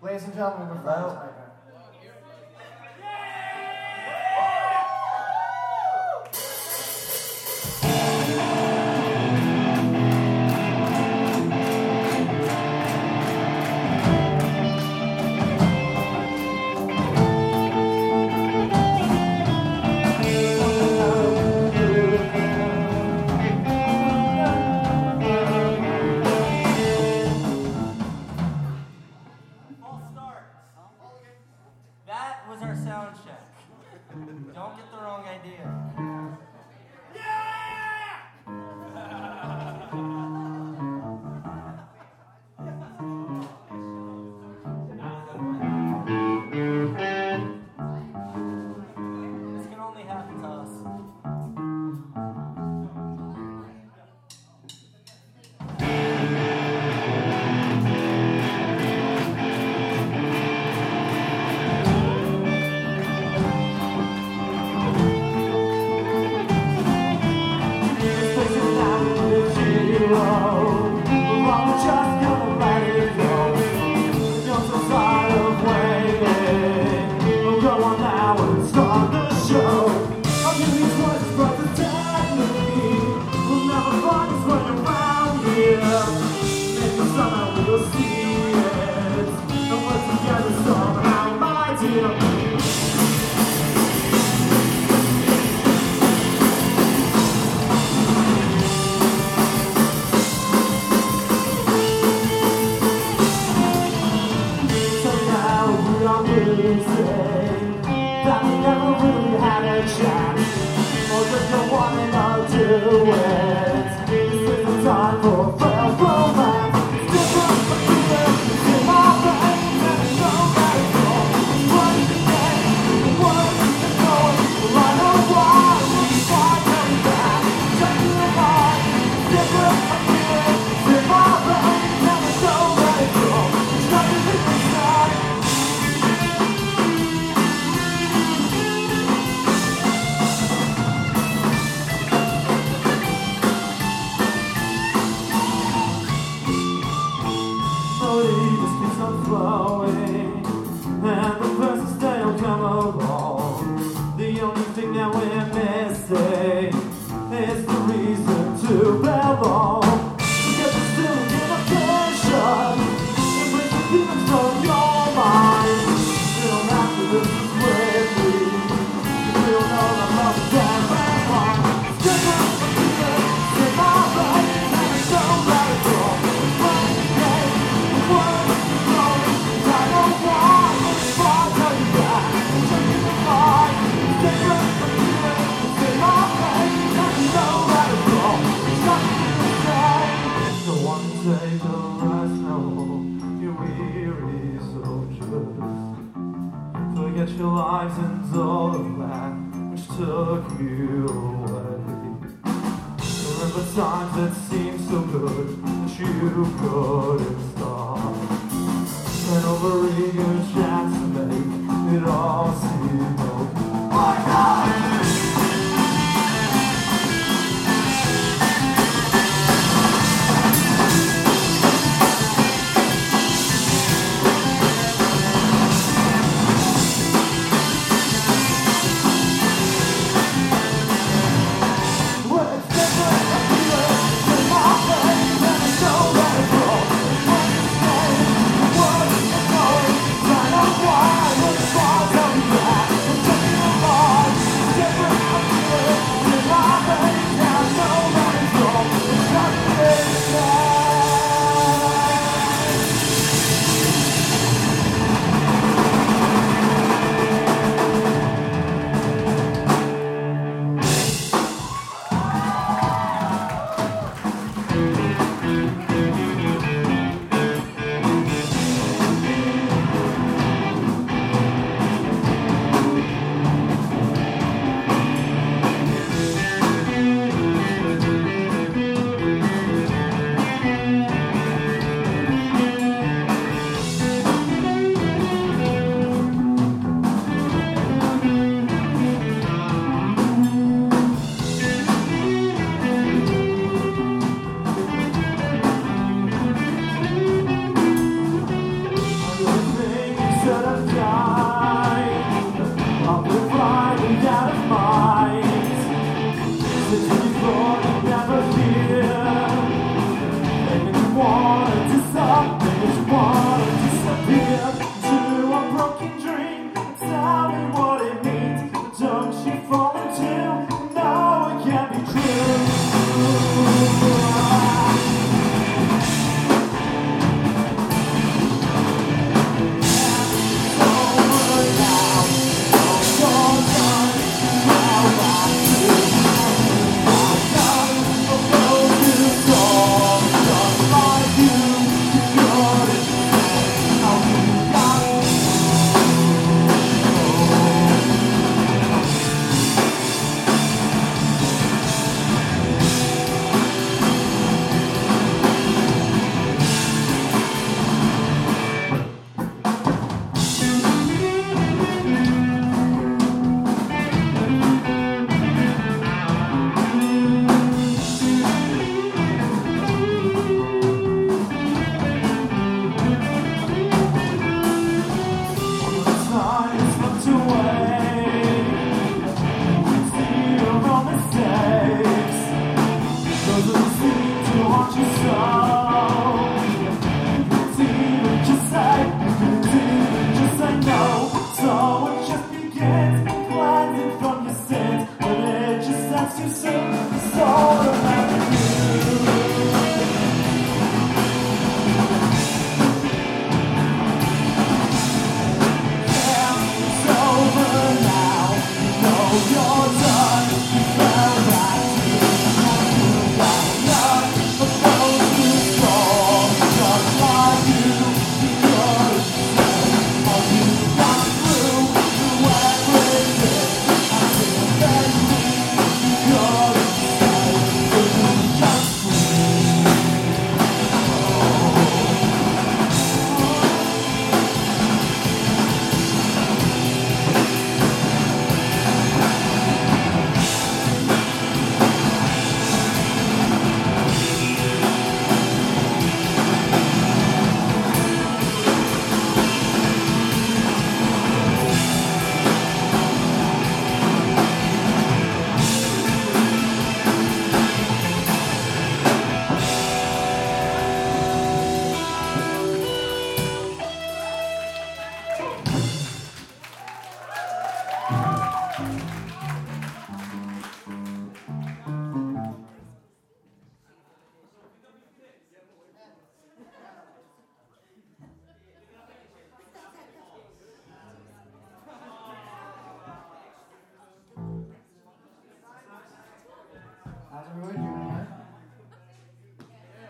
Ladies and gentlemen, we're well, I never really had a chance. Or just a one and I'll do it.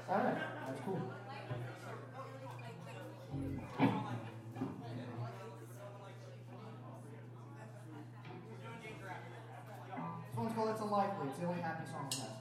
That's cool. This one's It's Unlikely. It's the only happy song on that.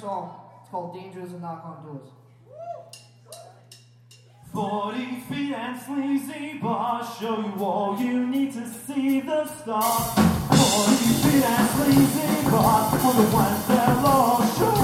song. It's called Dangerous and Knock on Doors. 40 feet and sleazy bar, show you all you need to see the stars. 40 feet and sleazy bar, on the ones that lost. show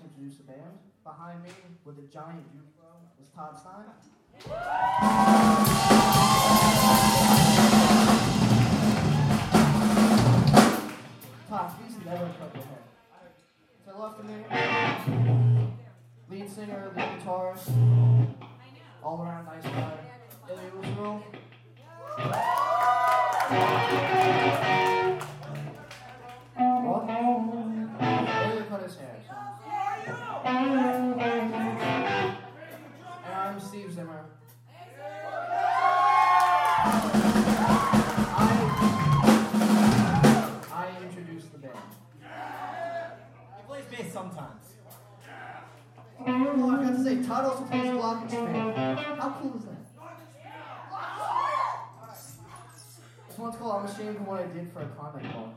to introduce the band. Behind me with a giant Ufo, was Todd Stein. Todd, please never cut your hair. To the left of me, lead singer, lead guitarist, all around nice guy, Ilya Israel. same to what I did for a comic book.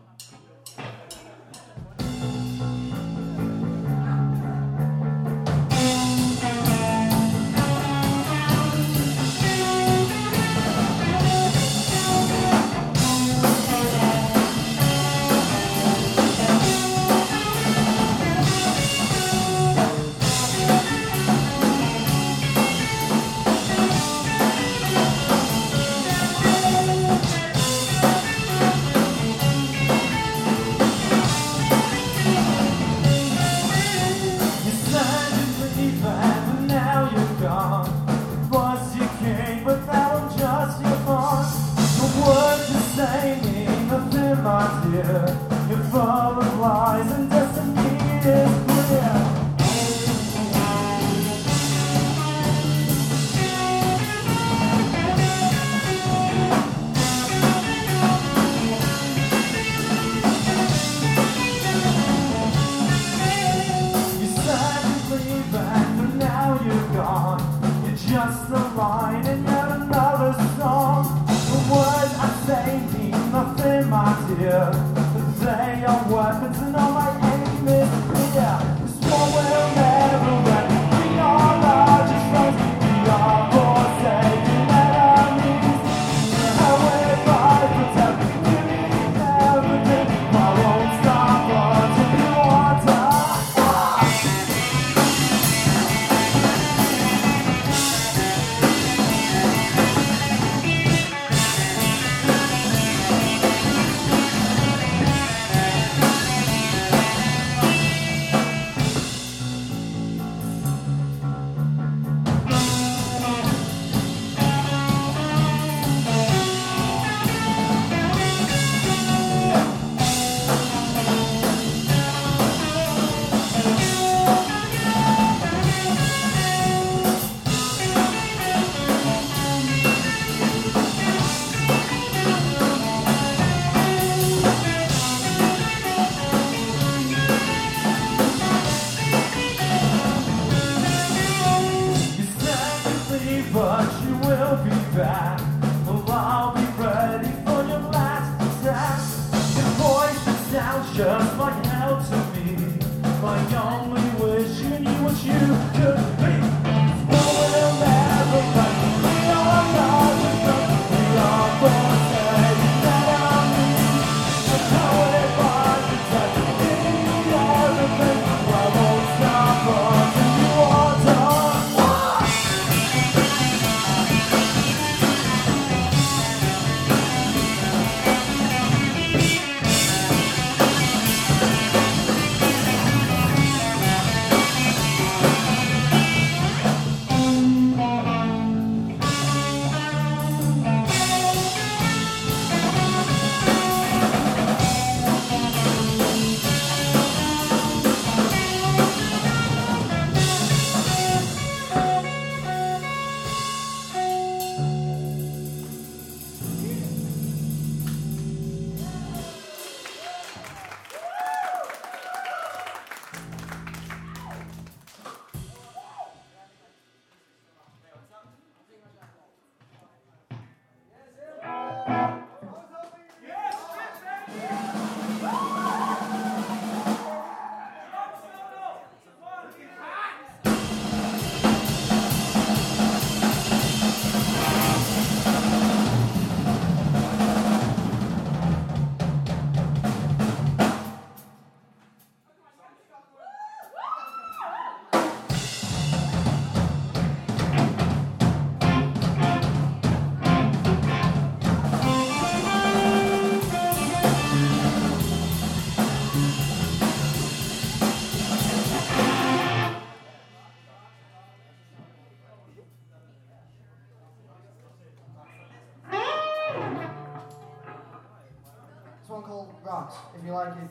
If you like it,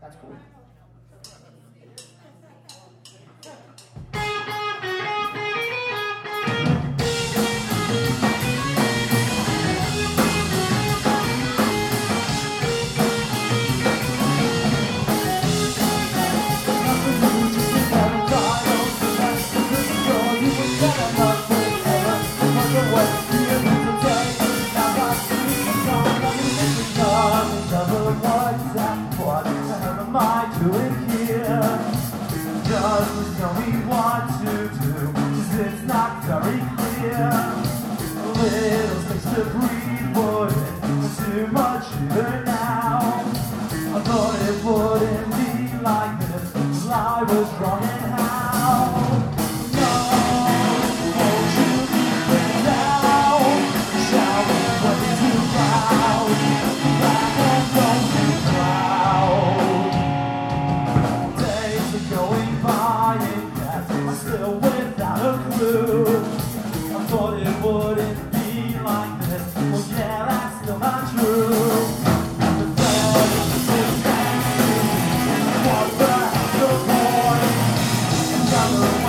that's cool. Was wrong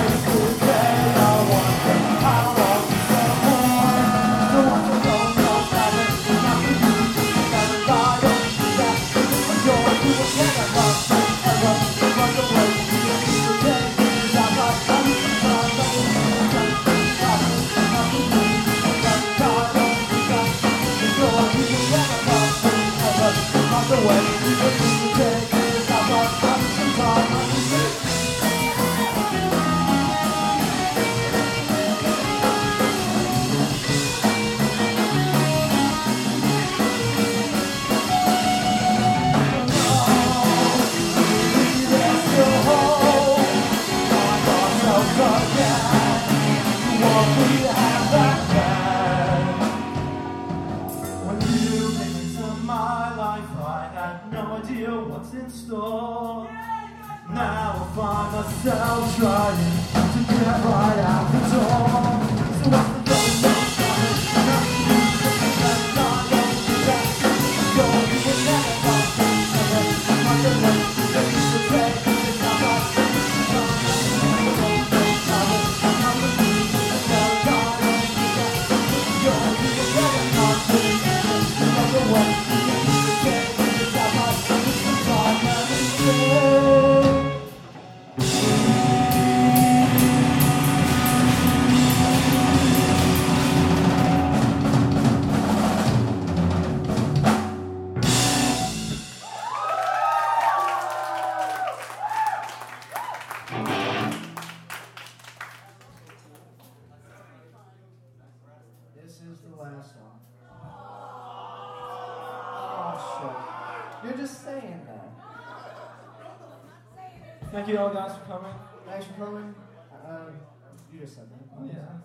Another wasted idea what's in store. Now I find myself trying to get right out the door. So This is the last one. Oh, shit. You're just saying that. Thank you all guys for coming. Thanks for coming. Uh, you just said that. Oh, yeah.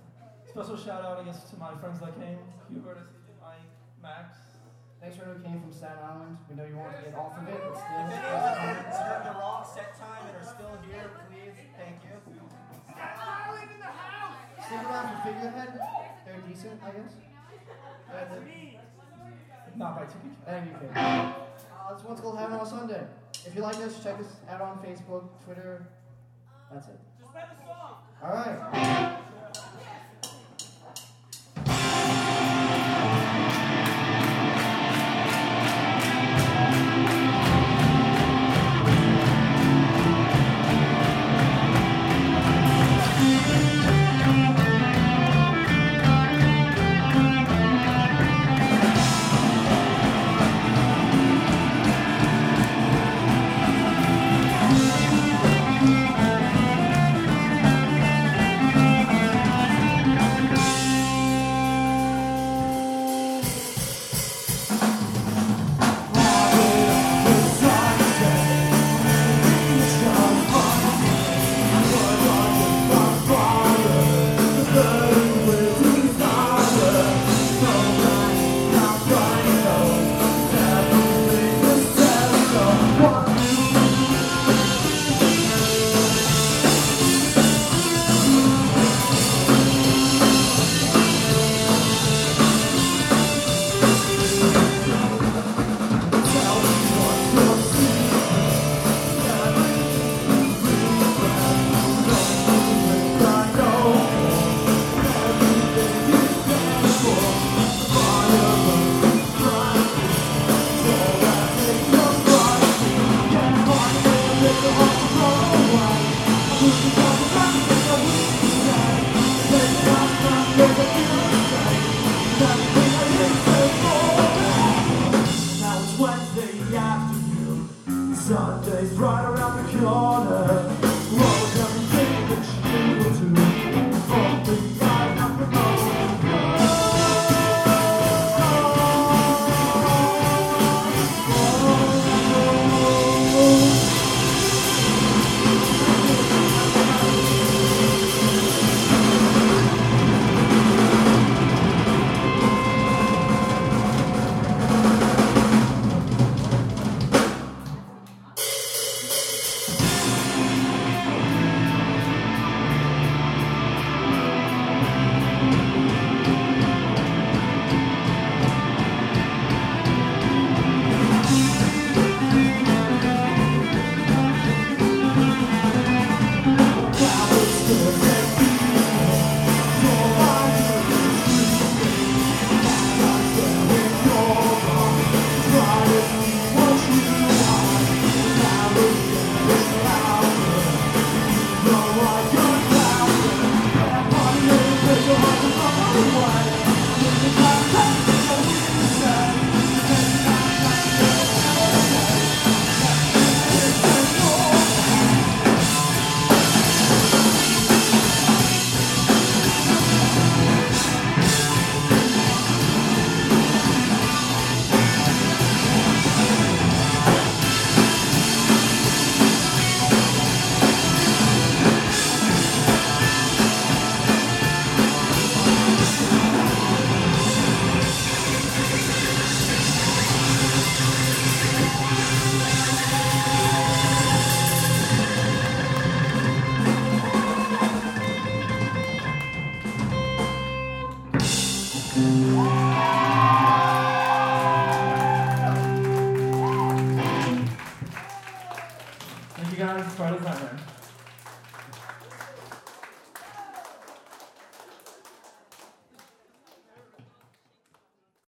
Special shout out, I guess, to my friends that came. Hubert, Mike, Max. Thanks for who came from Staten Island. We know you want to get off of it, but If still. any of thanks us for coming. reserved the wrong set time and are still here, please, thank you. Staten Island in the house! Stick around for Figurehead. They're decent, I guess. Uh, the- Not by too much. Thank you, kid. Uh, this one's called Having on Sunday. If you like this, check us out on Facebook, Twitter. That's it. Just play the song. All right.